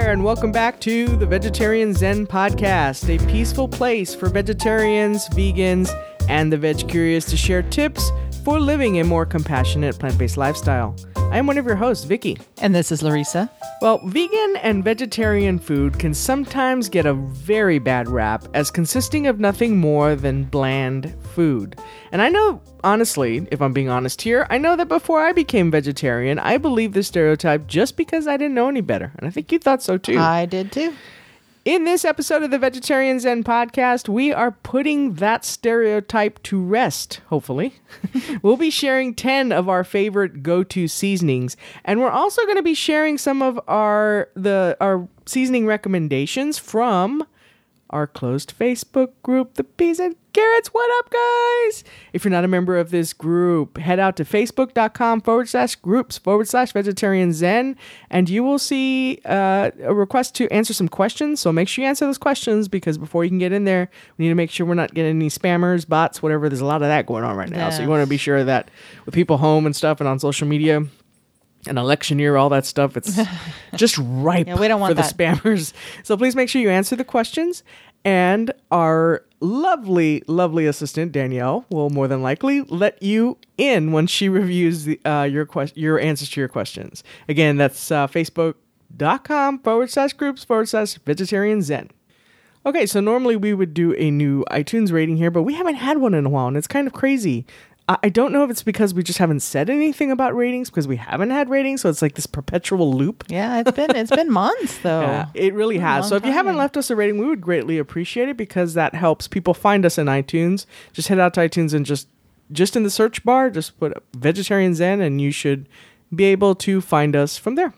there, and welcome back to the Vegetarian Zen Podcast, a peaceful place for vegetarians, vegans, and the veg curious to share tips for living a more compassionate plant based lifestyle. I am one of your hosts, Vicky. And this is Larissa. Well, vegan and vegetarian food can sometimes get a very bad rap as consisting of nothing more than bland food. And I know, honestly, if I'm being honest here, I know that before I became vegetarian, I believed this stereotype just because I didn't know any better. And I think you thought so too. I did too. In this episode of the Vegetarian Zen podcast, we are putting that stereotype to rest, hopefully. we'll be sharing 10 of our favorite go-to seasonings, and we're also going to be sharing some of our the our seasoning recommendations from our closed Facebook group, the Peas and Carrots. What up, guys? If you're not a member of this group, head out to facebook.com forward slash groups forward slash vegetarian zen, and you will see uh, a request to answer some questions. So make sure you answer those questions because before you can get in there, we need to make sure we're not getting any spammers, bots, whatever. There's a lot of that going on right now. So you want to be sure that with people home and stuff and on social media, an election year, all that stuff. It's just ripe Yeah, we don't want for the spammers. So please make sure you answer the questions. And our lovely, lovely assistant Danielle will more than likely let you in when she reviews the, uh, your quest- your answers to your questions. Again, that's uh, facebook.com forward slash groups forward slash vegetarian zen. Okay, so normally we would do a new iTunes rating here, but we haven't had one in a while, and it's kind of crazy. I don't know if it's because we just haven't said anything about ratings because we haven't had ratings, so it's like this perpetual loop. Yeah, it's been it's been months though. Yeah, it really has. So if you haven't left us a rating, we would greatly appreciate it because that helps people find us in iTunes. Just head out to iTunes and just just in the search bar, just put vegetarian zen, and you should be able to find us from there.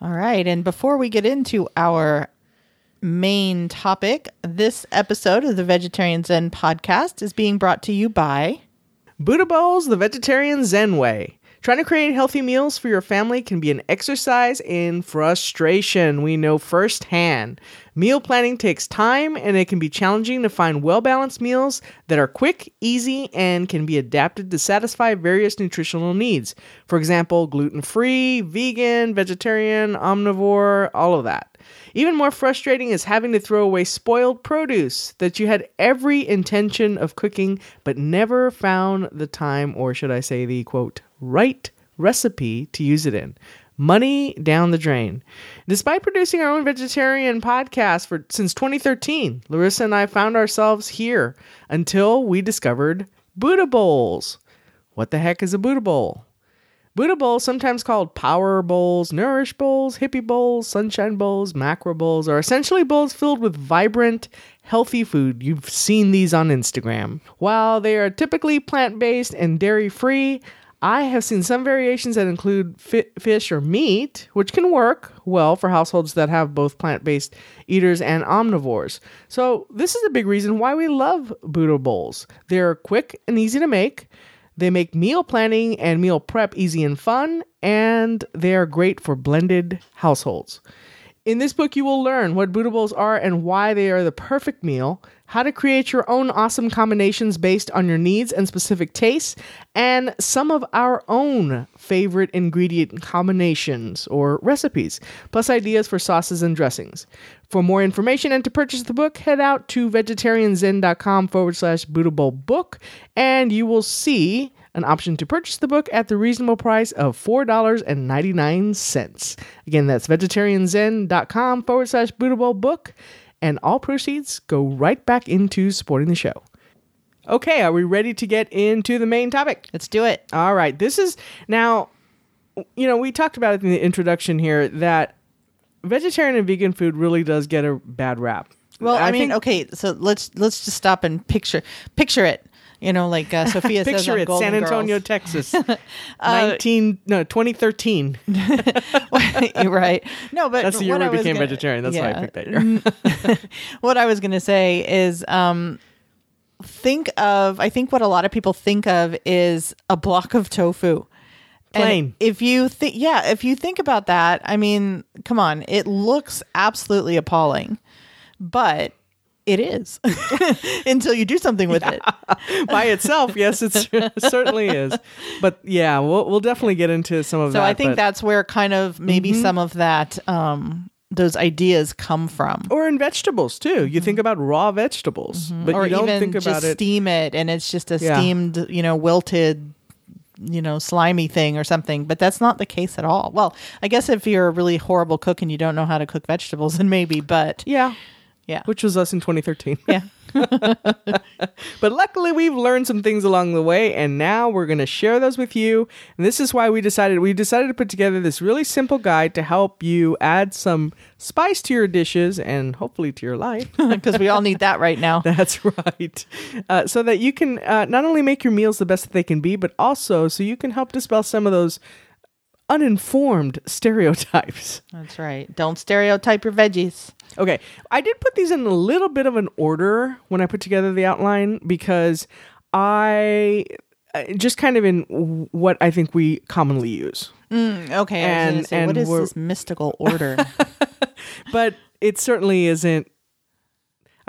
All right, and before we get into our main topic, this episode of the Vegetarian Zen podcast is being brought to you by Buddha Bowls, the vegetarian Zen way. Trying to create healthy meals for your family can be an exercise in frustration. We know firsthand. Meal planning takes time and it can be challenging to find well balanced meals that are quick, easy, and can be adapted to satisfy various nutritional needs. For example, gluten free, vegan, vegetarian, omnivore, all of that. Even more frustrating is having to throw away spoiled produce that you had every intention of cooking but never found the time, or should I say, the quote, right recipe to use it in. Money down the drain. Despite producing our own vegetarian podcast for since 2013, Larissa and I found ourselves here until we discovered Buddha Bowls. What the heck is a Buddha Bowl? Buddha bowls, sometimes called power bowls, nourish bowls, hippie bowls, sunshine bowls, macro bowls, are essentially bowls filled with vibrant, healthy food. You've seen these on Instagram. While they are typically plant based and dairy free, I have seen some variations that include fi- fish or meat, which can work well for households that have both plant based eaters and omnivores. So, this is a big reason why we love Buddha bowls. They're quick and easy to make. They make meal planning and meal prep easy and fun, and they are great for blended households. In this book, you will learn what Buddha bowls are and why they are the perfect meal, how to create your own awesome combinations based on your needs and specific tastes, and some of our own favorite ingredient combinations or recipes, plus ideas for sauces and dressings. For more information and to purchase the book, head out to vegetarianzen.com forward slash Buddha Bowl book, and you will see an option to purchase the book at the reasonable price of $4.99. Again, that's vegetarianzen.com forward slash Buddha Bowl book, and all proceeds go right back into supporting the show. Okay, are we ready to get into the main topic? Let's do it. All right. This is now, you know, we talked about it in the introduction here that vegetarian and vegan food really does get a bad rap. Well, I, mean, think- okay, so let's let's just stop and picture picture it. You know, like uh, Sophia says on it, Golden San Antonio, Girls. Texas, nineteen no twenty thirteen. Right. No, but That's the year we I became gonna- vegetarian. That's why I picked that year. what I was going to say is um think of I think what a lot of people think of is a block of tofu. And Plain. if you think yeah, if you think about that, I mean, come on, it looks absolutely appalling. But it is until you do something with it. By itself, yes, it's, it certainly is. But yeah, we'll we'll definitely get into some of that. So. I think but- that's where kind of maybe Mm-hmm. some of that um those ideas come from. Or in vegetables too. You think about raw vegetables, but Mm-hmm. or you don't even think about just it. steam it and it's just a Yeah. steamed, you know, wilted, you know, slimy thing or something. But that's not the case at all. Well, I guess if you're a really horrible cook and you don't know how to cook vegetables, then maybe. But yeah, yeah, which was us in 2013. yeah. But luckily, we've learned some things along the way, and now we're going to share those with you. And this is why we decided we decided to put together this really simple guide to help you add some spice to your dishes and hopefully to your life. Because we all need that right now. That's right. Uh, so that you can uh, not only make your meals the best that they can be, but also so you can help dispel some of those uninformed stereotypes. That's right. Don't stereotype your veggies. Okay, I did put these in a little bit of an order when I put together the outline because I uh, just kind of in what I think we commonly use. Okay. I was And- say, and what is this mystical order? But it certainly isn't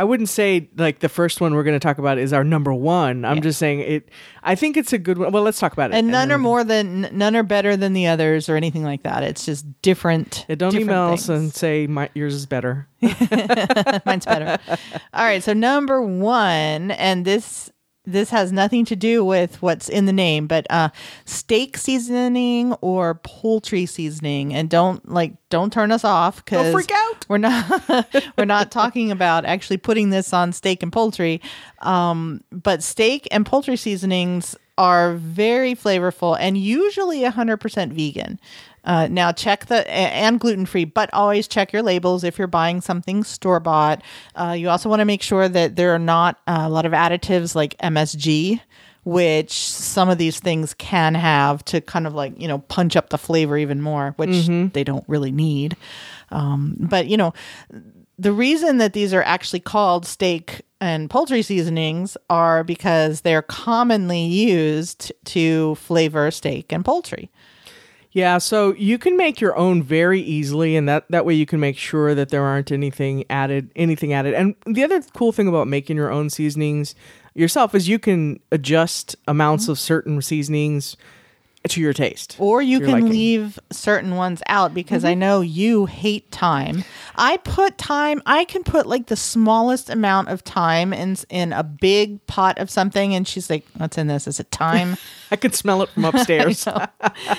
I wouldn't say like the first one we're going to talk about is our number 1. I'm just saying it I think it's a good one. Well, let's talk about it. and none then are more than none are better than the others or anything like that. It's just different. Yeah, don't different email us and say my yours is better. Mine's better. All right, so number one, and this this has nothing to do with what's in the name, but uh, steak seasoning or poultry seasoning, and don't like don't turn us off because freak out. We're not we're not talking about actually putting this on steak and poultry, um, but steak and poultry seasonings are very flavorful and usually 100% vegan. Uh, now check the and gluten free, but always check your labels if you're buying something store bought. Uh, you also want to make sure that there are not uh, a lot of additives like MSG, which some of these things can have to kind of like you know punch up the flavor even more, which they don't really need. Um, but you know, the reason that these are actually called steak and poultry seasonings are because they're commonly used to flavor steak and poultry. Yeah, so you can make your own very easily, and that that way you can make sure that there aren't anything added, anything added. And the other cool thing about making your own seasonings yourself is you can adjust amounts mm-hmm. of certain seasonings to your taste. Or you can liking. leave certain ones out because I know you hate thyme. I put thyme, I can put like the smallest amount of thyme in in a big pot of something and she's like, "What's in this? Is it thyme?" I could smell it from upstairs.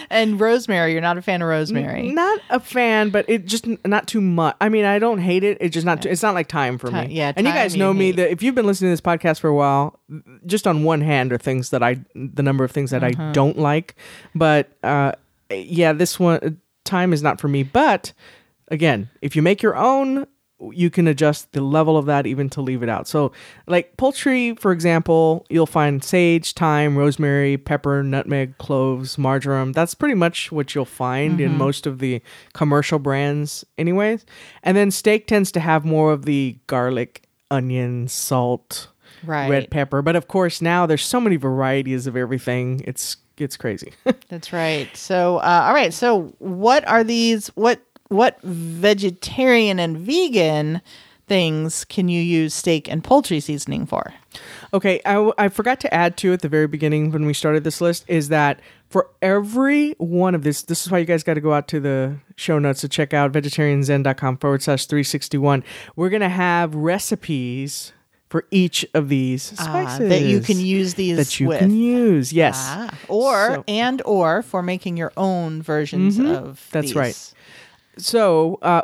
and rosemary, you're not a fan of rosemary. not a fan, but it just n- not too much. I mean, I don't hate it. It's just not. Too, it's not like time for Ti- me. yeah, and you time guys you know me hate. that if you've been listening to this podcast for a while, just on one hand are things that I, the number of things that Uh-huh. I don't like. But uh, yeah, this one time is not for me. But again, if you make your own. You can adjust the level of that even to leave it out. So, like poultry, for example, you'll find sage, thyme, rosemary, pepper, nutmeg, cloves, marjoram. That's pretty much what you'll find Mm-hmm. in most of the commercial brands, anyways. And then steak tends to have more of the garlic, onion, salt, Right. red pepper. But of course, now there's so many varieties of everything. It's it's crazy. That's right. So, uh, all right. So, what are these? What what vegetarian and vegan things can you use steak and poultry seasoning for? Okay, I, w- I forgot to add to at the very beginning when we started this list is that for every one of this, this is why you guys got to go out to the show notes to check out vegetarianzen.com forward slash 361. We're going to have recipes for each of these Ah, spices that you can use these that you with. can use. Yes. Ah, or So- and or for making your own versions of Mm-hmm. That's these. right. So, uh,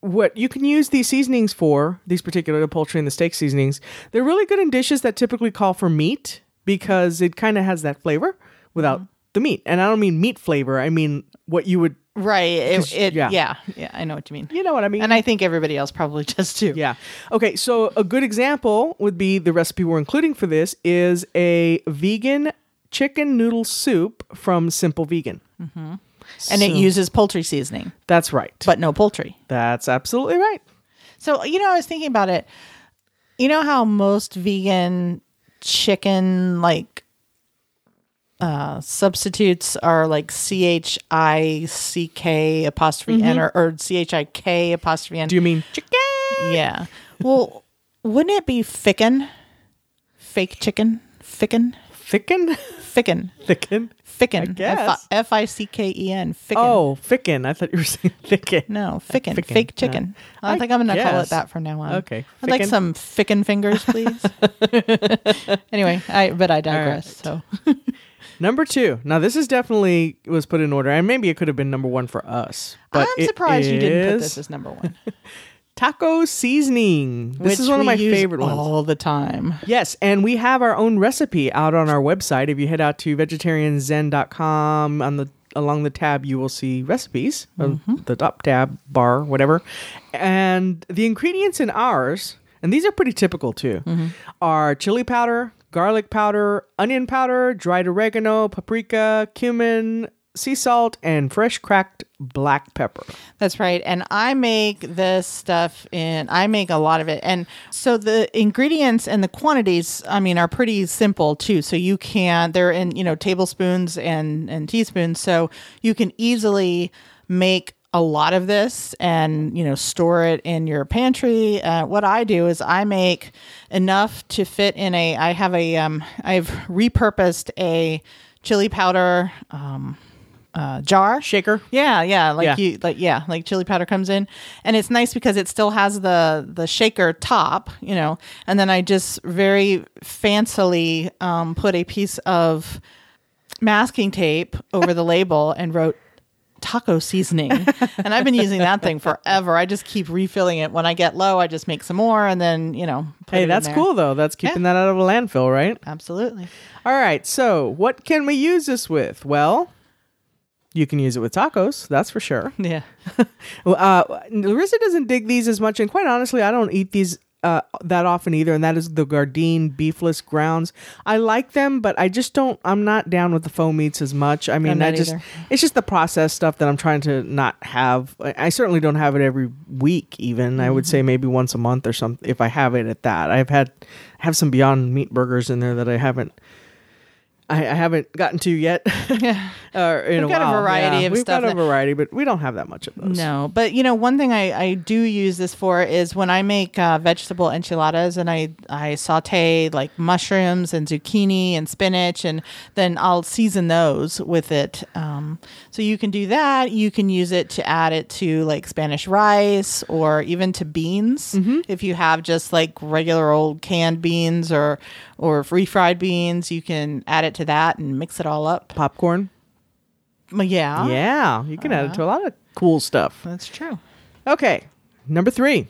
what you can use these seasonings for, these particular the poultry and the steak seasonings, they're really good in dishes that typically call for meat because it kind of has that flavor without Mm-hmm. the meat. And I don't mean meat flavor, I mean what you would, Right. It, it, yeah. yeah. yeah. I know what you mean. you know what I mean? And I think everybody else probably does too. yeah. Okay, so a good example would be the recipe we're including for this is a vegan chicken noodle soup from Simple Vegan. Mm-hmm. And it uses poultry seasoning, That's right. but no poultry. that's absolutely right. So, you know, I was thinking about it. You know how most vegan chicken like uh substitutes are like C H I C K apostrophe N or, or C H I K apostrophe N. Mm-hmm. Do you mean chicken? yeah. Well, wouldn't it be ficken? Fake chicken? Ficken? Thicken? Ficken. Thicken? Ficken. guess. F I C K E N. Ficken. Oh, ficken. I thought you were saying thicken. No, ficken, Ficken, fake chicken. I, I think I'm going to call guess. it that from now on. Okay, I'd like ficken. some ficken fingers, please. anyway, I but I digress. So Number two. Now this is definitely was put in order, and maybe it could have been number one for us. But I'm surprised you didn't put this as number one. taco seasoning. This which is one of my favorite ones. all the time. Yes, and we have our own recipe out on our website. If you head out to vegetarianzen.com on the along the tab you will see recipes, uh, the top tab bar, whatever. And the ingredients in ours, and these are pretty typical too, are chili powder, garlic powder, onion powder, dried oregano, paprika, cumin, sea salt, and fresh cracked black pepper. That's right. And I make this stuff in, I make a lot of it. And so the ingredients and the quantities, I mean, are pretty simple too. So you can, they're in, you know, tablespoons and, and teaspoons. So you can easily make a lot of this and, you know, store it in your pantry. Uh, what I do is I make enough to fit in a, I have a, um, I've repurposed a chili powder, um, uh, jar Shaker. yeah, yeah, like Yeah. you like yeah, like chili powder comes in and it's nice because it still has the the shaker top, you know. And then I just very fancily um, put a piece of masking tape over the label and wrote taco seasoning. and I've been using that thing forever. I just keep refilling it. When I get low, I just make some more and then, you know, put it Hey, that's cool though. That's keeping that out of a landfill, right? Absolutely. All right, so what can we use this with? Well, you can use it with tacos, that's for sure. Yeah. Uh, Larissa doesn't dig these as much, and quite honestly, I don't eat these uh, that often either. And that is the Gardein beefless grounds. I like them, but I just don't. I'm not down with the faux meats as much. I mean, I just either. it's just the processed stuff that I'm trying to not have. I certainly don't have it every week. Even I would Mm-hmm. say maybe once a month or something if I have it at that. I've had have some Beyond Meat burgers in there that I haven't. I, I haven't gotten to yet. Yeah. in We've a got a variety Yeah, of We've stuff got a variety, but we don't have that much of those. No, but you know, one thing I, I do use this for is when I make uh, vegetable enchiladas and I, I saute like mushrooms and zucchini and spinach, and then I'll season those with it. Um, so you can do that. You can use it to add it to like Spanish rice or even to beans if you have just like regular old canned beans or or refried beans. You can add it to that and mix it all up. Popcorn. Yeah, Yeah, you can add Uh-huh. it to a lot of cool stuff. that's true. Okay, number three,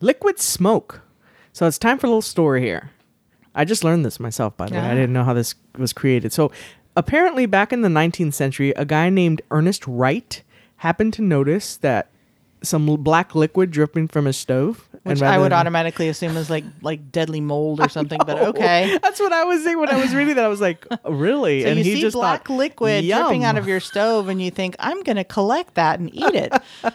liquid smoke. So it's time for a little story here. I just learned this myself, by the way. I didn't know how this was created. So apparently, back in the 19th century, a guy named Ernest Wright happened to notice that some black liquid dripping from his stove. Which I would than- automatically assume is like like deadly mold or something, but okay. That's what I was saying when I was reading that. I was like, oh, really? So and you he see just black thought, liquid dripping "Yum." out of your stove, and you think, "I'm going to collect that and eat it."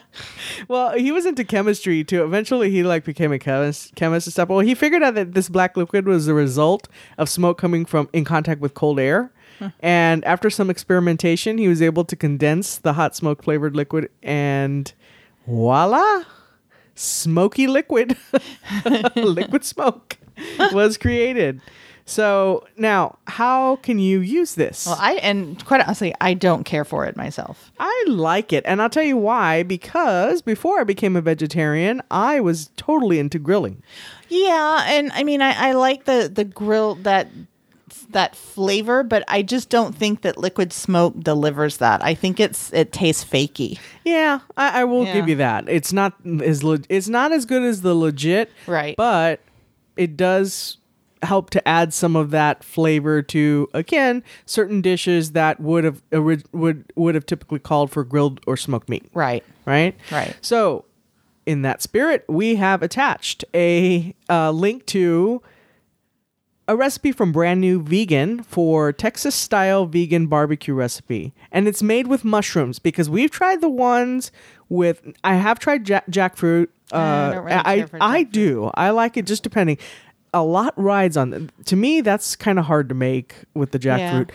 Well, he was into chemistry too. Eventually, he like became a chemist, chemist and stuff. Well, he figured out that this black liquid was the result of smoke coming from in contact with cold air. And after some experimentation, he was able to condense the hot smoke flavored liquid, and voila, smoky liquid, liquid smoke was created. So now, how can you use this? well, I and quite honestly, I don't care for it myself. I like it, and I'll tell you why. Because before I became a vegetarian, I was totally into grilling. Yeah, and I mean, I, I like the the grill that that flavor, but I just don't think that liquid smoke delivers that. I think it's it tastes fakey. Yeah, I, I will Yeah. give you that. It's not as le- it's not as good as the legit, Right. But it does help to add some of that flavor to again certain dishes that would have ori- would would have typically called for grilled or smoked meat, Right. right? Right. So, in that spirit, we have attached a uh, link to a recipe from Brand New Vegan for Texas style vegan barbecue recipe. And it's made with mushrooms because we've tried the ones with, I have tried jack, jackfruit. Uh, I really I, for I jackfruit. do. I like it just depending. A lot rides on them. To me, that's kind of hard to make with the jackfruit.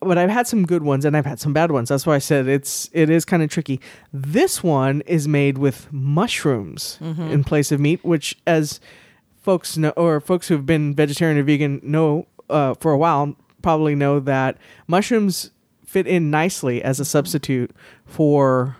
But I've had some good ones and I've had some bad ones. That's why I said it's it is kind of tricky. This one is made with mushrooms Mm-hmm. in place of meat, which as folks know or folks who've been vegetarian or vegan know uh, for a while probably know that mushrooms fit in nicely as a substitute for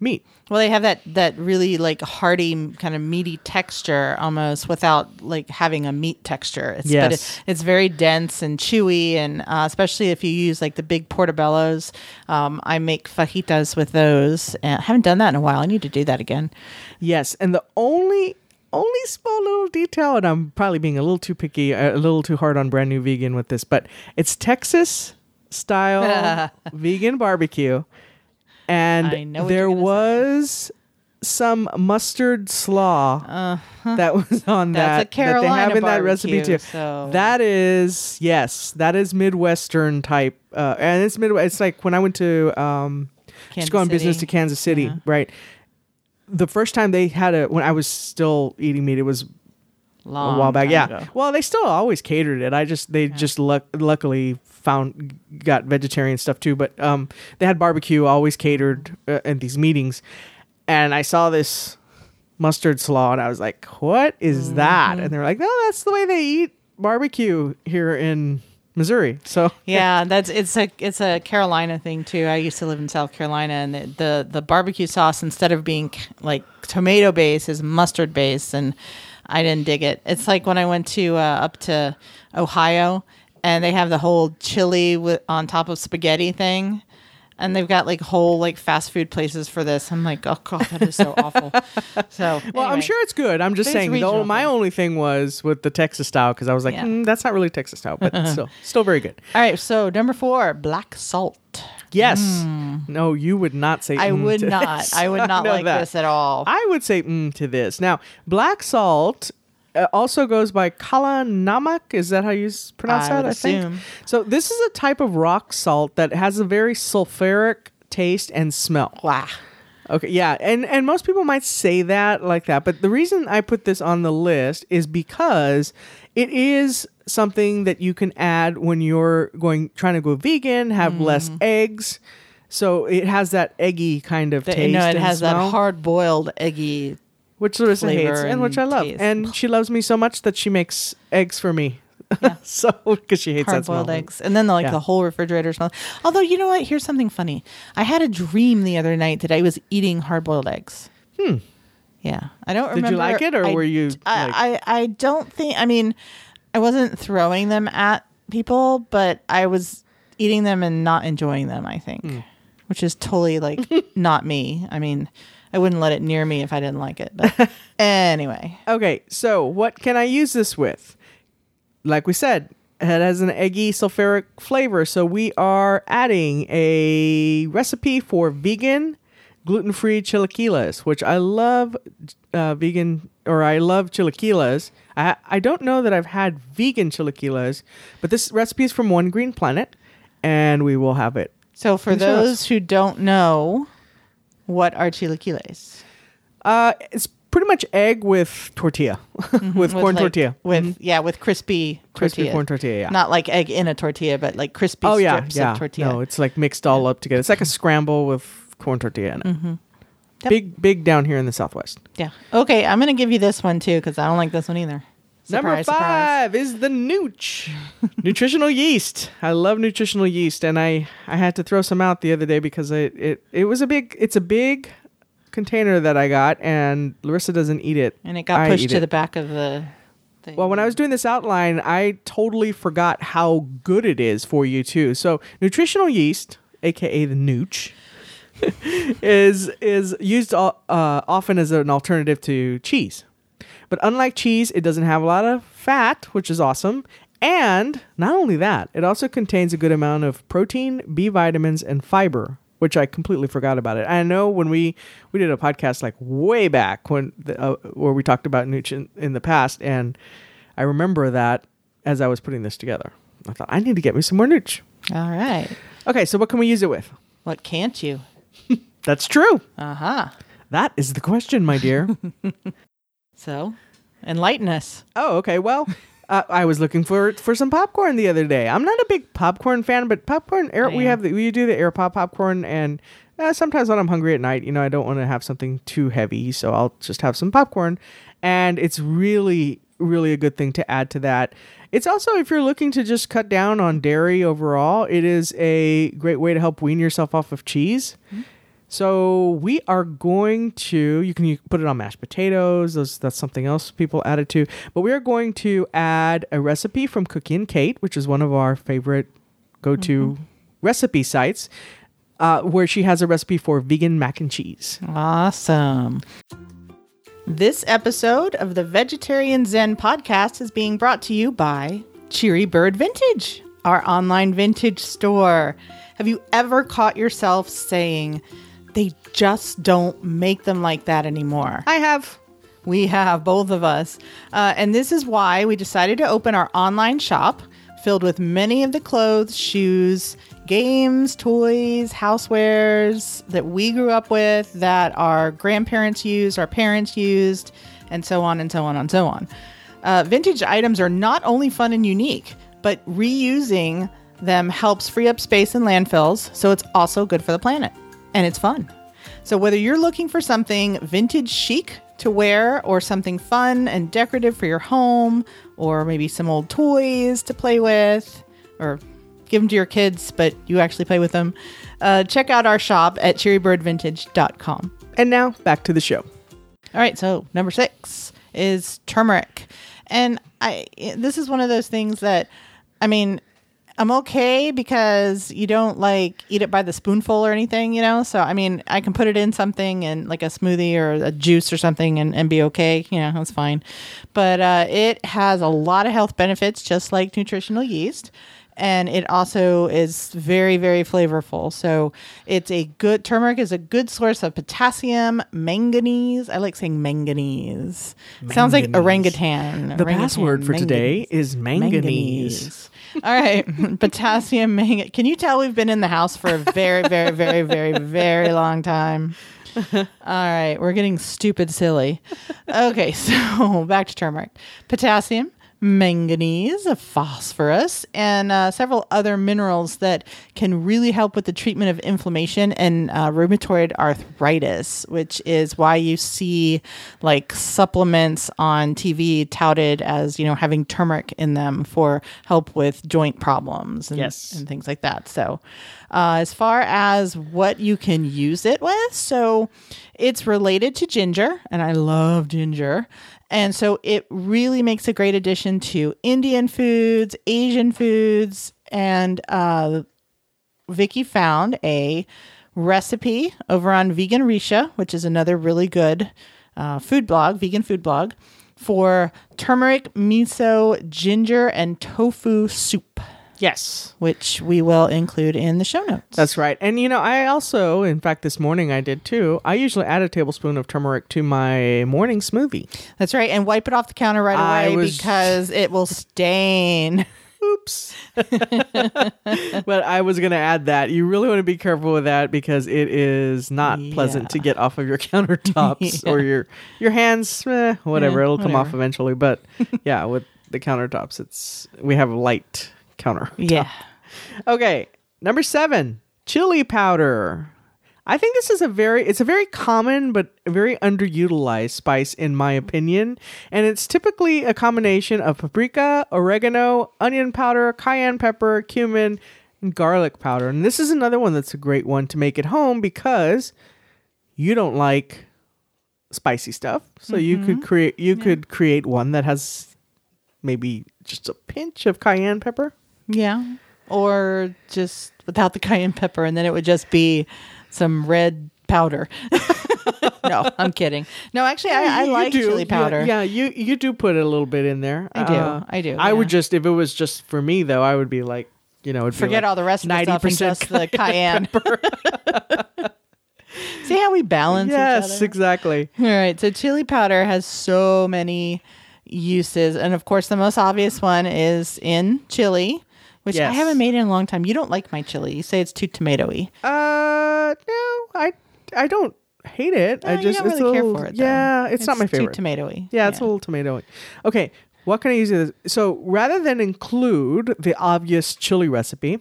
meat. Well, they have that that really like hearty kind of meaty texture almost without like having a meat texture. It's, Yes. it, it's very dense and chewy, and uh, especially if you use like the big portobellos. Um, I make fajitas with those. And I haven't done that in a while. I need to do that again. Yes, and the only only small little detail, and I'm probably being a little too picky, a little too hard on brand new vegan with this, but it's Texas style vegan barbecue, and I know what there was some mustard slaw that was on Uh-huh. That's a that that they have in that recipe too. so- That is yes, that is midwestern type, uh, and it's midwest. It's like when I went to um, Kansas just go on business to Kansas City, right? The first time they had a when I was still eating meat, it was Long a while back. Yeah. ago. Well, they still always catered it. I just they just luck, luckily found got vegetarian stuff too, but um they had barbecue always catered uh, at these meetings, and I saw this mustard slaw and I was like, "What is that?" Mm-hmm. And they're like, "No, that's the way they eat barbecue here in Missouri." So yeah, that's it's a it's a Carolina thing too. I used to live in South Carolina, and the the, the barbecue sauce instead of being like tomato based is mustard based, and I didn't dig it. It's like when I went to uh, up to Ohio, and they have the whole chili with on top of spaghetti thing. And they've got like whole like fast food places for this. I'm like, oh god, that is so awful. So, Well, I'm sure it's good. I'm just saying. Regional my thing. only thing was with the Texas style because I was like, Yeah. "Mm, that's not really Texas style, but still, still very good. All right, so number four, black salt. Yes. No, you would not say. I mm would not. this. I would not know like that. this at all. I would say mm to this. Now, black salt uh, also goes by kala namak. Is that how you s- pronounce I that? I think. assume. So this is a type of rock salt that has a very sulfuric taste and smell. Wow. Okay, yeah, and and most people might say that like that, but the reason I put this on the list is because it is something that you can add when you're going trying to go vegan, have less eggs. So it has that eggy kind of taste. no, it and has smell, that hard boiled eggy. Which Larissa hates, and which I love. taste. And she loves me so much that she makes eggs for me. so because she hates hard boiled eggs, and then like Yeah. the whole refrigerator smell. Although you know what, here's something funny. I had a dream the other night that I was eating hard boiled eggs. Hmm. Yeah, I don't Did remember. Did you like it, or I- were you? like, I, I I don't think. I mean, I wasn't throwing them at people, but I was eating them and not enjoying them. I think, Hmm. which is totally like not me. I mean, I wouldn't let it near me if I didn't like it. But anyway, Okay, so what can I use this with? Like we said, it has an eggy sulfuric flavor, so we are adding a recipe for vegan gluten-free chilaquiles, which I love uh, vegan or I love chilaquiles. I I don't know that I've had vegan chilaquiles, but this recipe is from One Green Planet, and we will have it. so for Please show us. those who don't know, what are chilaquiles? Uh, it's pretty much egg with tortilla, with, corn like- tortilla, With yeah, with crispy crispy tortilla. corn tortilla. Yeah. Not like egg in a tortilla, but like crispy Oh yeah, strips yeah. of tortilla. No, it's like mixed all up together. It's like a scramble with corn tortilla in it. Mm-hmm. Yep. Big, big down here in the southwest. yeah. Okay, I'm gonna give you this one too because I don't like this one either. Number Surprise, surprise. five is the nooch, nutritional yeast. I love nutritional yeast, and I I had to throw some out the other day because it it it was a big it's a big container that I got, and Larissa doesn't eat it. And it got I pushed to it. the back of the. Thing. Well, when I was doing this outline, I totally forgot how good it is for you too. So, nutritional yeast, aka the nooch, is is used uh, often as an alternative to cheese. But unlike cheese, it doesn't have a lot of fat, which is awesome. And not only that, it also contains a good amount of protein, B vitamins, and fiber, which I completely forgot about it. I know when we we did a podcast like way back when the, uh, where we talked about nutrient in the past, and I remember that as I was putting this together. I thought I need to get me some more nooch. All right. Okay, so what can we use it with? What can't you? That's true. Uh huh. That is the question, my dear. So, enlighten us. oh, okay. Well, uh, I was looking for for some popcorn the other day. I'm not a big popcorn fan, but popcorn air. We have the, we do the air pop popcorn, and uh, sometimes when I'm hungry at night, you know, I don't want to have something too heavy, so I'll just have some popcorn, and it's really really a good thing to add to that. It's also if you're looking to just cut down on dairy overall, it is a great way to help wean yourself off of cheese. So we are going to you can you can put it on mashed potatoes. Those, that's something else people add it to. But we are going to add a recipe from Cookie and Kate, which is one of our favorite go-to recipe sites, uh, where she has a recipe for vegan mac and cheese. Awesome. This episode of the Vegetarian Zen podcast is being brought to you by Cherry Bird Vintage, our online vintage store. Have you ever caught yourself saying, they just don't make them like that anymore? I have. We have, both of us. Uh, and this is why we decided to open our online shop filled with many of the clothes, shoes, games, toys, housewares that we grew up with, that our grandparents used, our parents used, and so on and so on and so on. Uh, vintage items are not only fun and unique, but reusing them helps free up space in landfills, so it's also good for the planet and it's fun. So, whether you're looking for something vintage chic to wear, or something fun and decorative for your home, or maybe some old toys to play with, or give them to your kids, but you actually play with them, uh, check out our shop at cherrybirdvintage.com. And now back to the show. All right, so number six is turmeric, and I this is one of those things that, I mean, I'm okay because you don't like eat it by the spoonful or anything, you know. So I mean, I can put it in something and like a smoothie or a juice or something and, and be okay, you know, that's fine. But uh, it has a lot of health benefits, just like nutritional yeast and it also is very very flavorful so it's a good turmeric is a good source of potassium manganese i like saying manganese, sounds like orangutan The Orangutan, password for today manganese. is manganese. All right potassium manganese can you tell we've been in the house for a very very very very very long time? All right we're getting stupid silly. Okay so back to turmeric. Potassium manganese, phosphorus, and uh, several other minerals that can really help with the treatment of inflammation and uh, rheumatoid arthritis, which is why you see like supplements on TV touted as you know having turmeric in them for help with joint problems and, Yes. and things like that. So, uh, as far as what you can use it with, so it's related to ginger, and I love ginger. And so it really makes a great addition to Indian foods, Asian foods, and uh, Vicky found a recipe over on Vegan Richa, which is another really good uh, food blog, vegan food blog, for turmeric, miso, ginger, and tofu soup, Yes. which we will include in the show notes. That's right. And you know, I also, in fact, this morning I did too. I usually add a tablespoon of turmeric to my morning smoothie. That's right. And wipe it off the counter right I away was- because it will stain. Oops. but I was going to add that. You really want to be careful with that because it is not pleasant to get off of your countertops or your your hands, eh, whatever. Yeah, It'll come off eventually, but yeah, with the countertops, it's we have light counter. Yeah. Okay, number seven, chili powder. I think this is a very it's a very common but very underutilized spice in my opinion, and it's typically a combination of paprika, oregano, onion powder, cayenne pepper, cumin, and garlic powder. And this is another one that's a great one to make at home because you don't like spicy stuff, so you could mm-hmm. create you could create one that has maybe just a pinch of cayenne pepper. Yeah. Or just without the cayenne pepper, and then it would just be some red powder. no, I'm kidding. No, actually, I, I like do. chili powder. Yeah, you you do put a little bit in there. Uh, I do. I do, I would just if it was just for me though, I would be like, you know, it'd be Forget like all the rest of the stuff and 90% just the cayenne. Pepper. See how we balance each Yes, exactly. All right. So chili powder has so many uses. And of course, the most obvious one is in chili, which I haven't made in a long time. You don't like my chili. You say it's too tomatoey. Uh, no, I I don't hate it. I Uh, just don't it's really a care for it. Though. Yeah, it's, not my favorite. Too tomatoey. Yeah, it's a little tomatoey. Okay, what can I use it as? So rather than include the obvious chili recipe,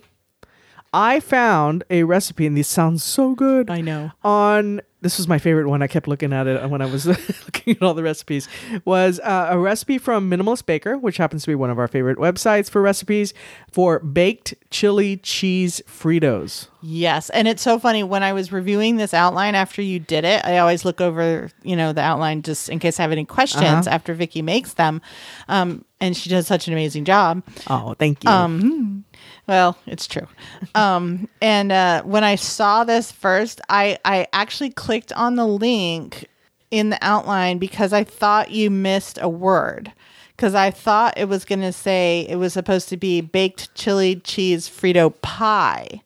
I found a recipe, and this sounds so good. I know. on this was my favorite one. I kept looking at it when I was looking at all the recipes. Was uh, a recipe from Minimalist Baker, which happens to be one of our favorite websites for recipes for baked chili cheese Fritos. Yes, and it's so funny when I was reviewing this outline after you did it. I always look over, you know, the outline just in case I have any questions Uh-huh. after Vicky makes them, um, and she does such an amazing job. Oh, thank you. Um, well, it's true. Um, and uh, when I saw this first, I I actually clicked on the link in the outline because I thought you missed a word. Because I thought it was going to say it was supposed to be baked chili cheese Frito pie.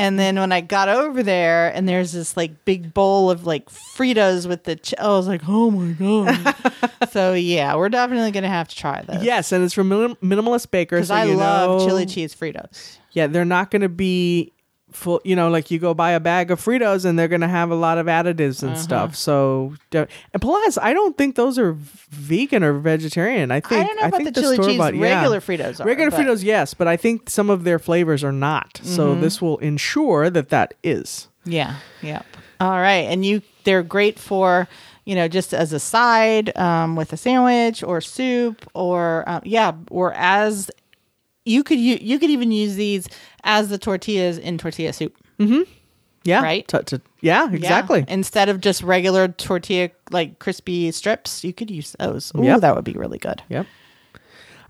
And then when I got over there and there's this like big bowl of like Fritos with the, ch- I was like, oh my God. so yeah, we're definitely going to have to try this. yes, and it's from Minim- Minimalist Baker. Because so I you love know- chili cheese Fritos. Yeah, they're not going to be full. You know, like you go buy a bag of Fritos and they're going to have a lot of additives Uh-huh. and stuff. So, and plus, I don't think those are vegan or vegetarian. I think I don't know about think the chili cheese yeah. regular Fritos are. Regular but- Fritos, yes, but I think some of their flavors are not. So Mm-hmm. this will ensure that that is. Yeah. Yep. All right, and you they're great for you know just as a side um, with a sandwich or soup or um, yeah or as you could you, you could even use these as the tortillas in tortilla soup. Yeah, Right? To- to- yeah, Yeah. exactly. Instead of just regular tortilla like crispy strips, you could use those. Ooh, Yep. that would be really good. Yep.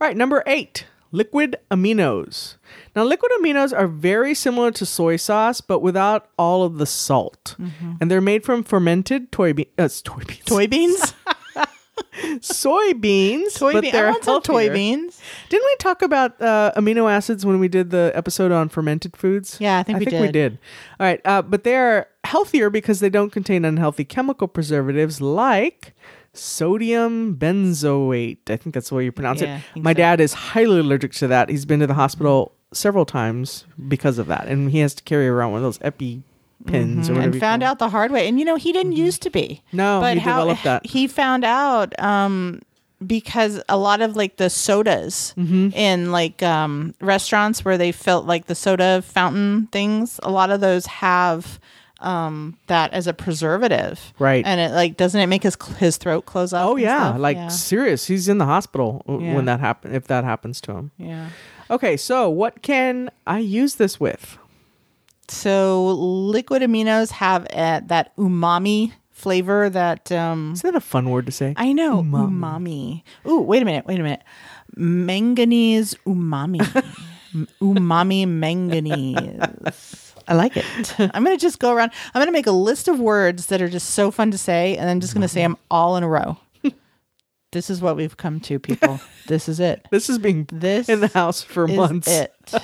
All right, number eight, liquid aminos. Now, liquid aminos are very similar to soy sauce, but without all of the salt. And they're made from fermented toy, be- uh, toy beans. Toy beans, soybeans. toy but they're I want some toy healthier. beans. Didn't we talk about uh, amino acids when we did the episode on fermented foods? Yeah, I think we we did. did. All right, uh, but they're healthier because they don't contain unhealthy chemical preservatives like sodium benzoate. I think that's the way you pronounce Yeah, I it. think My so. dad is highly allergic to that. He's been to the hospital several times because of that, and he has to carry around one of those epi pins or whatever. and found out the hard way. And you know, he didn't used to be. Mm-hmm. No, he developed that. He found out um, because a lot of like the sodas Mm-hmm. in like um, restaurants where they felt like the soda fountain things, a lot of those have um that as a preservative Right. and it like doesn't it make his his throat close up Oh yeah, like yeah. serious. He's in the hospital Yeah. when that happen if that happens to him. yeah Okay, so what can I use this with? So liquid aminos have uh, that umami flavor that um Isn't that a fun word to say? I know umami. Ooh, wait a minute, wait a minute. Manganese umami. Umami manganese. I like it. I'm going to just go around. I'm going to make a list of words that are just so fun to say, and I'm just going to say them all in a row. This is what we've come to, people. This is it. this is being This in the house for months. it. So,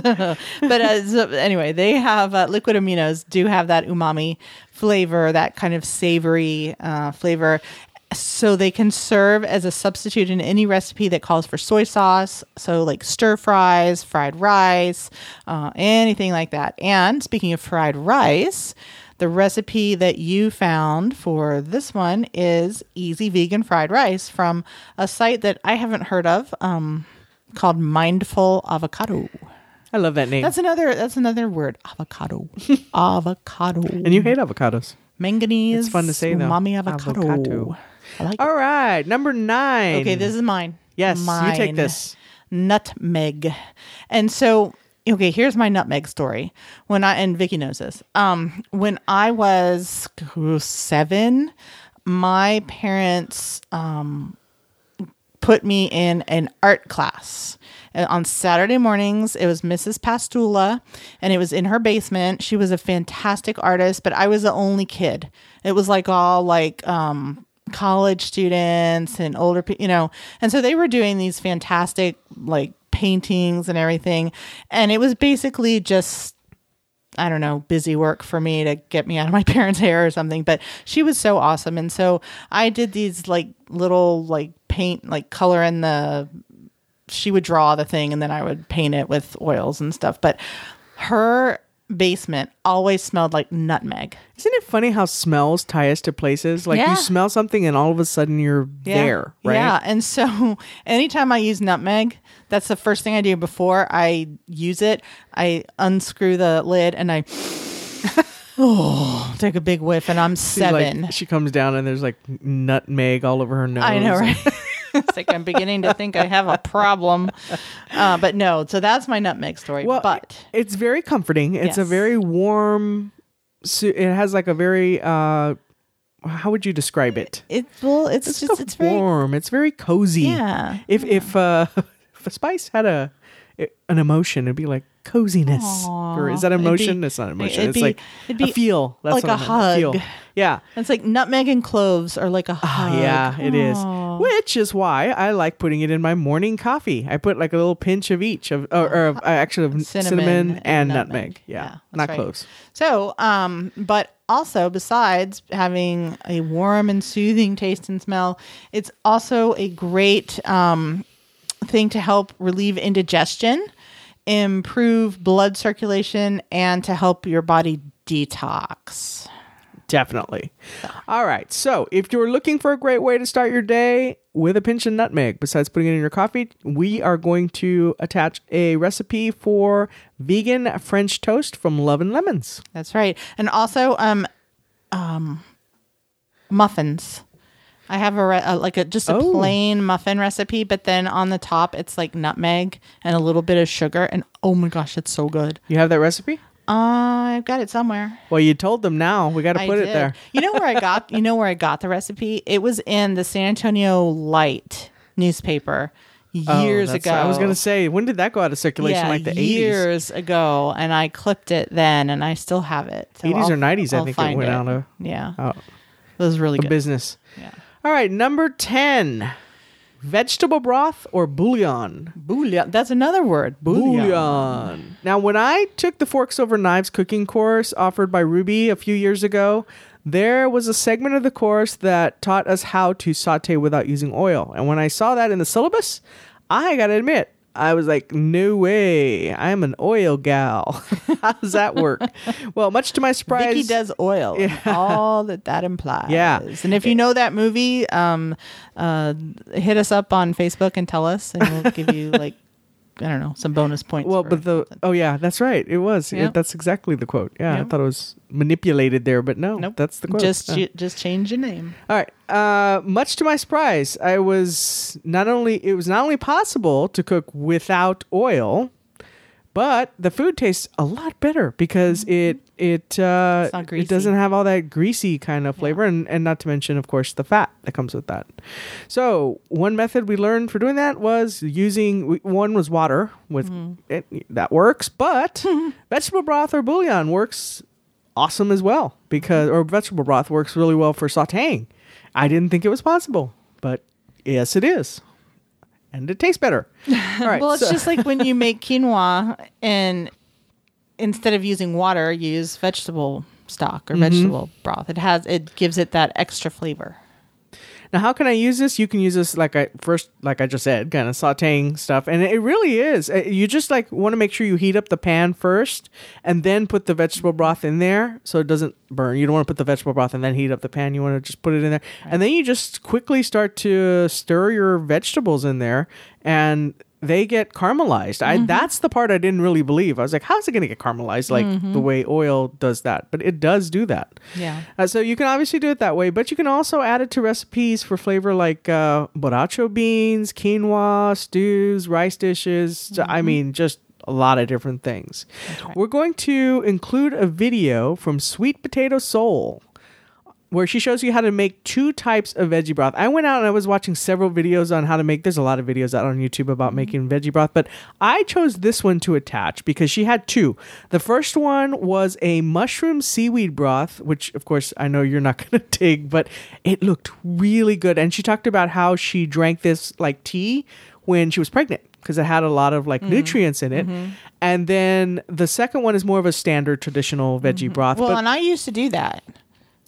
but uh, so anyway, they have uh, liquid aminos do have that umami flavor, that kind of savory uh, flavor. So they can serve as a substitute in any recipe that calls for soy sauce. So like stir fries, fried rice, uh, anything like that. And speaking of fried rice, the recipe that you found for this one is easy vegan fried rice from a site that I haven't heard of. Um, called mindful avocado. I love that name. That's another that's another word. Avocado. avocado. and you hate avocados. manganese. It's fun to say, though. Umami avocado. Avocado. I like it. All right, number nine. Okay, this is mine. Yes, you take this. Nutmeg. And so okay, here's my nutmeg story. When I and Vicky knows this. Um, when I was seven, my parents um put me in an art class. And on Saturday mornings, it was Mrs. Pastula, and it was in her basement. She was a fantastic artist, but I was the only kid. It was like all like um, college students and older you know. And so they were doing these fantastic like paintings and everything. And it was basically just I don't know, busy work for me to get me out of my parents' hair or something. But she was so awesome. And so I did these like little like paint, like color in the, she would draw the thing and then I would paint it with oils and stuff. But her basement always smelled like nutmeg. Isn't it funny how smells tie us to places? Like Yeah. you smell something and all of a sudden you're there, right? Yeah. And so anytime I use nutmeg, that's the first thing I do before I use it. I unscrew the lid and I I'll oh, take a big whiff, and I'm She's like- seven. she comes down and there's like nutmeg all over her nose. I know, right? it's like I'm beginning to think I have a problem. Uh, but no, so that's my nutmeg story. Well, but it's very comforting. It's a very warm. It has like a very. uh How would you describe it? it's well, it's, It's just it's very warm. It's very cozy. yeah. If if uh if a spice had a an emotion, it'd be like coziness. Or is that emotion? be- it's not emotion. It's be- like it'd a be feel. That's like what a meant, feel. hug. Yeah. It's like nutmeg and cloves are like a hug. Ah, yeah, it is. Aw. Which is why I like putting it in my morning coffee. I put like a little pinch of each of, or, or of, uh, actually of cinnamon, Cinnamon and, and nutmeg. nutmeg. Yeah, Yeah, not right. cloves. So, um, but also besides having a warm and soothing taste and smell, it's also a great um, thing to help relieve indigestion, improve blood circulation, and to help your body detox. Definitely. All right. So, if you're looking for a great way to start your day with a pinch of nutmeg, besides putting it in your coffee, we are going to attach a recipe for vegan French toast from Love and Lemons. That's right. And also, um, um, muffins. I have a, re- a like a just a Oh. plain muffin recipe, but then on the top it's like nutmeg and a little bit of sugar, and oh my gosh, it's so good. You have that recipe? I've got it somewhere. Well, you told them now. We got to put it there. You know where I got? You know where I got the recipe? It was in the San Antonio Light newspaper Oh, years that's- ago. I was going to say, when did that go out of circulation? yeah, like the 80s? years ago, and I clipped it then, and I still have it. So 80s or 90s, I think it went out of- Yeah, Oh, it was really good. business. Yeah. All right. Number 10 vegetable broth or bouillon? Bouillon. That's another word. Bouillon. Bouillon. Now, when I took the Forks Over Knives cooking course offered by Rouxbe a few years ago, there was a segment of the course that taught us how to saute without using oil. And when I saw that in the syllabus, I got to admit, I was like, no way. I'm an oil gal. how does that work? well, much to my surprise. Vicky does oil. and all that that implies. Yeah. And if you know that movie, um, uh, hit us up on Facebook and tell us, and we'll give you like, I don't know, some bonus points. Well, but the something. oh yeah, that's right. It was. It- that's exactly the quote. Yeah, I thought it was manipulated there, but no, nope, that's the quote. Just just change your name. All right. Uh, much to my surprise, I was not only it was not only possible to cook without oil, but the food tastes a lot better because it it uh, it doesn't have all that greasy kind of flavor, and, and not to mention, of course, the fat that comes with that. So one method we learned for doing that was using one was water with it, that works, but vegetable broth or bouillon works awesome as well because or vegetable broth works really well for sautéing. I didn't think it was possible, but yes, it is, and it tastes better. All right, well, it's so- just like when you make quinoa, and instead of using water, you use vegetable stock Mm-hmm. or vegetable broth. It has it gives it that extra flavor. Now, how can I use this? You can use this like I first, like I just said, kind of sautéing stuff, and it really is. Uh, You just like want to make sure you heat up the pan first, and then put the vegetable broth in there so it doesn't burn. You don't want to put the vegetable broth and then heat up the pan. You want to just put it in there, and then you just quickly start to stir your vegetables in there, and they get caramelized. I that's the part I didn't really believe. I was like, how's it going to get caramelized like the way oil does that? But it does do that. Yeah. Uh, so you can obviously do it that way, but you can also add it to recipes for flavor like uh, borracho beans, quinoa, stews, rice dishes. So, I mean, just a lot of different things. We're going to include a video from Sweet Potato Soul where she shows you how to make two types of veggie broth. I went out and I was watching several videos on how to make. There's a lot of videos out on YouTube about mm-hmm. making veggie broth, but I chose this one to attach because she had two. The first one was a mushroom seaweed broth, which of course I know you're not going to dig, but it looked really good. And she talked about how she drank this like tea when she was pregnant because it had a lot of like mm-hmm. nutrients in it. Mm-hmm. And then the second one is more of a standard traditional veggie broth. Well, and I used to do that.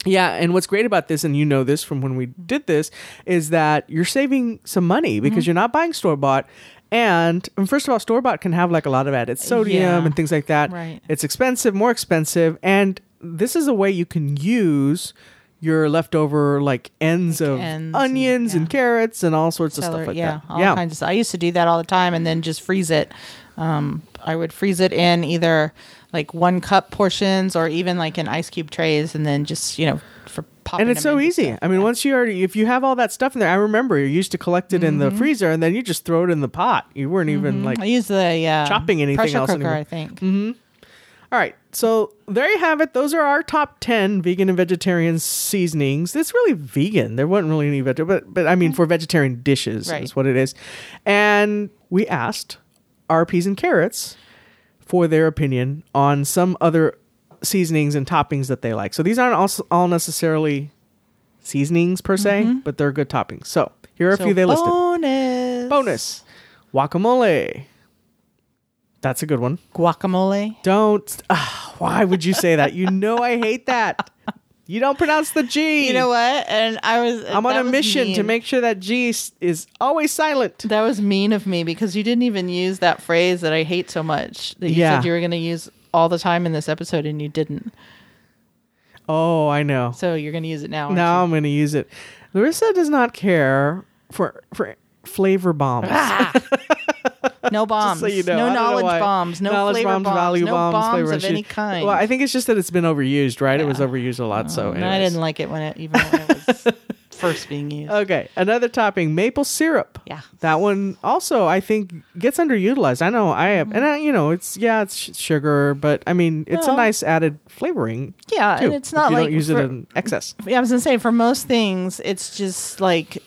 Yeah, and what's great about this, and you know this from when we did this, is that you're saving some money because Mm-hmm. you're not buying store bought. And, and first of all, store bought can have like a lot of added sodium Yeah. and things like that. Right. It's expensive, more expensive, and this is a way you can use your leftover like ends of ends onions and, yeah. carrots and all sorts of stuff like yeah, that. all yeah, kinds of stuff. I used to do that all the time and then just freeze it. Um, I would freeze it in either like one cup portions or even like in ice cube trays, and then just you know for popping. and it's so easy. stuff. I mean, once you already, if you have all that stuff in there, I remember you used to collect it in the Mm-hmm. freezer and then you just throw it in the pot. You weren't even like, I use the uh, chopping anything pressure else cooker. anymore. I think. all right. So there you have it. Those are our top 10 vegan and vegetarian seasonings. It's really vegan. There wasn't really any veg, but, but I mean, for vegetarian dishes Right. is what it is. And we asked our peas and carrots for their opinion on some other seasonings and toppings that they like. So these aren't all, all necessarily seasonings per se, but they're good toppings. So here are a few they listed. bonus. Bonus guacamole. That's a good one. guacamole. Don't. ah, why would you say that? You know I hate that. You don't pronounce the G. You know what? And I was. I'm on a mission to make sure that G is, always silent. That was mean of me because you didn't even use that phrase that I hate so much that you Yeah. said you were going to use all the time in this episode and you didn't. Oh, I know. So you're going to use it now. Now? I'm going to use it. Larissa does not care for for flavor bombs. Ah! No bombs. so you know. No don't know knowledge bombs. No Knowledge flavor bombs. value no bombs, bombs, of shit. any kind. Well, I think it's just that it's been overused, right? It was overused a lot. so and I didn't like it when it even when it was first being used. Okay, another topping: maple syrup. Yeah. that one also I think gets underutilized. I know I have, Mm-hmm. and I, you know it's yeah it's sh- sugar, but I mean it's a nice added flavoring. yeah, too, and it's not you like don't use for- it in excess. Yeah, I was gonna say for most things, it's just like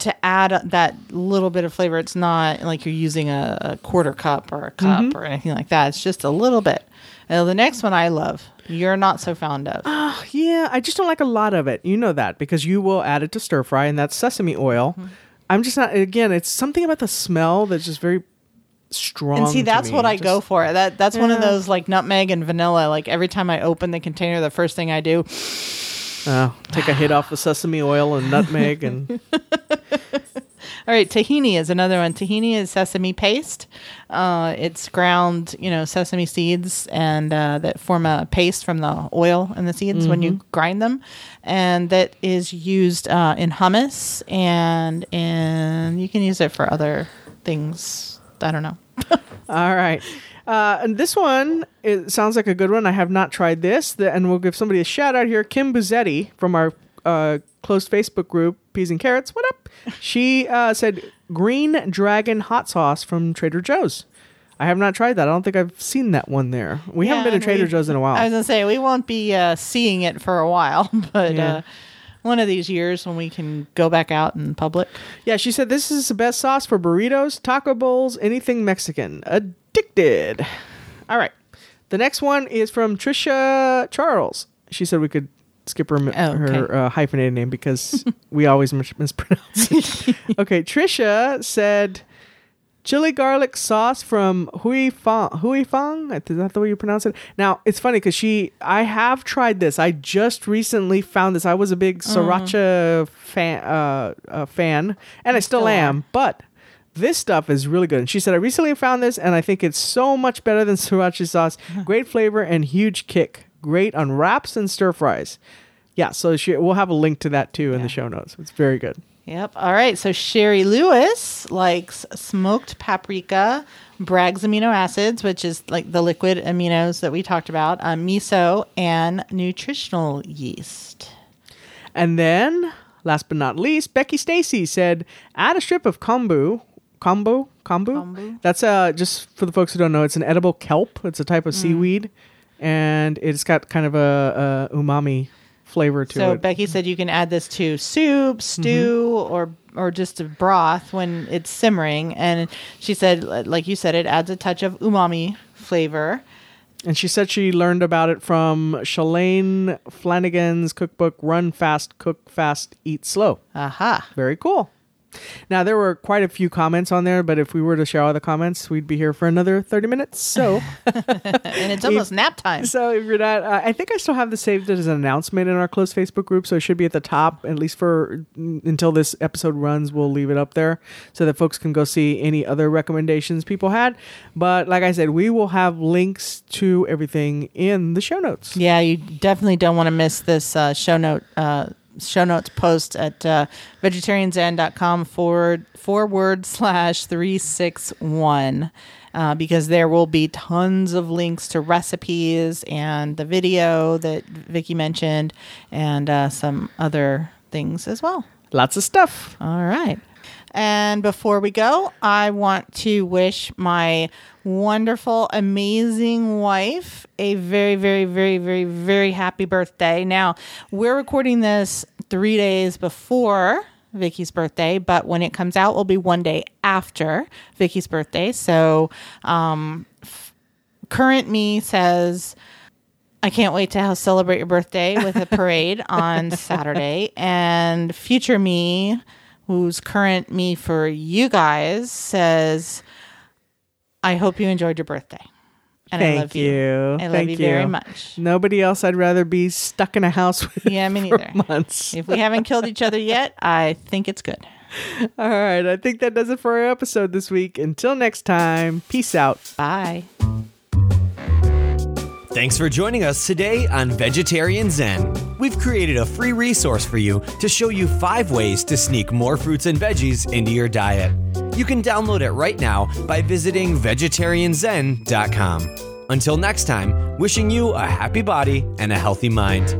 to add that little bit of flavor. It's not like you're using a, a quarter cup or a cup Mm-hmm. or anything like that. It's just a little bit. And the next one I love, you're not so fond of. Yeah, I just don't like a lot of it. You know that because you will add it to stir fry, and that's sesame oil. Mm-hmm. I'm just not. Again, it's something about the smell that's just very strong. and see, that's what I Just- go for. That that's one of those like nutmeg and vanilla. Like every time I open the container, the first thing I do. Uh, take a hit off of sesame oil and nutmeg, and All right, tahini is another one. Tahini is sesame paste. Uh, it's ground, you know, sesame seeds and uh, that form a paste from the oil and the seeds when you grind them, and that is used uh, in hummus and in you can use it for other things. I don't know. All right. Uh, and this one it sounds like a good one. I have not tried this, The- and we'll give somebody a shout out here. Kim Buzzetti from our uh, closed Facebook group, Peas and Carrots. What up? She uh, said Green Dragon hot sauce from Trader Joe's. I have not tried that. I don't think I've seen that one there. We haven't been to Trader we- Joe's in a while. I was gonna say we won't be uh, seeing it for a while, but Yeah. uh, one of these years when we can go back out in public. Yeah, she said this is the best sauce for burritos, taco bowls, anything Mexican. Addicted. All right. The next one is from Trisha Charles. She said we could skip her, Oh, her uh, hyphenated name because we always mis- mispronounce it. okay, Trisha said chili garlic sauce from Huy Fong. Huy Fong? Is that the way you pronounce it? Now, it's funny because she, I have tried this. I just recently found this. I was a big sriracha fan, uh, uh, fan, and I still still am, but this stuff is really good. And she said, I recently found this and I think it's so much better than sriracha sauce. Great flavor and huge kick. Great on wraps and stir fries. Yeah, so she, we'll have a link to that too in the show notes. It's very good. Yep. All right. So Sherry Lewis likes smoked paprika, Bragg's amino acids, which is like the liquid aminos that we talked about, uh, miso, and nutritional yeast. And then, last but not least, Becky Stacy said, add a strip of kombu. Kombu? Kombu? Kombu. That's uh, just for the folks who don't know, it's an edible kelp. It's a type Mm. of seaweed. And it's got kind of a, a umami flavor to So it. So Becky said you can add this to soup, mm-hmm. stew, or or just a broth when it's simmering. And she said, like you said, it adds a touch of umami flavor. And she said she learned about it from Shalane Flanagan's cookbook, Run Fast, Cook Fast, Eat Slow. Aha. Very cool. Now, there were quite a few comments on there, but if we were to share all the comments, we'd be here for another 30 minutes. So, And it's almost nap time. so if you're not, uh, I think I still have this saved as an announcement in our closed Facebook group. So it should be at the top, at least for mm, until this episode runs. We'll leave it up there so that folks can go see any other recommendations people had. But like I said, we will have links to everything in the show notes. Yeah, you definitely don't want to miss this uh, show note uh, show notes post at uh, vegetarianzen.com forward forward slash three six one. uh, because there will be tons of links to recipes and the video that Vicky mentioned and uh, some other things as well. Lots of stuff. All right. And before we go, I want to wish my wonderful, amazing wife a very, very, very, very, very happy birthday. Now, we're recording this three days before Vicky's birthday, but when it comes out, will be one day after Vicky's birthday. So, um, f- current me says, I can't wait to celebrate your birthday with a parade on Saturday. And future me, who's current me for you guys, says, I hope you enjoyed your birthday. And Thank I love you. you. I love Thank you, very you. much. Nobody else I'd rather be stuck in a house with Yeah, me for neither. months. If we haven't killed each other yet, I think it's good. All right. I think that does it for our episode this week. Until next time, peace out. Bye. Thanks for joining us today on Vegetarian Zen. We've created a free resource for you to show you five ways to sneak more fruits and veggies into your diet. You can download it right now by visiting vegetarianzen.com. Until next time, wishing you a happy body and a healthy mind.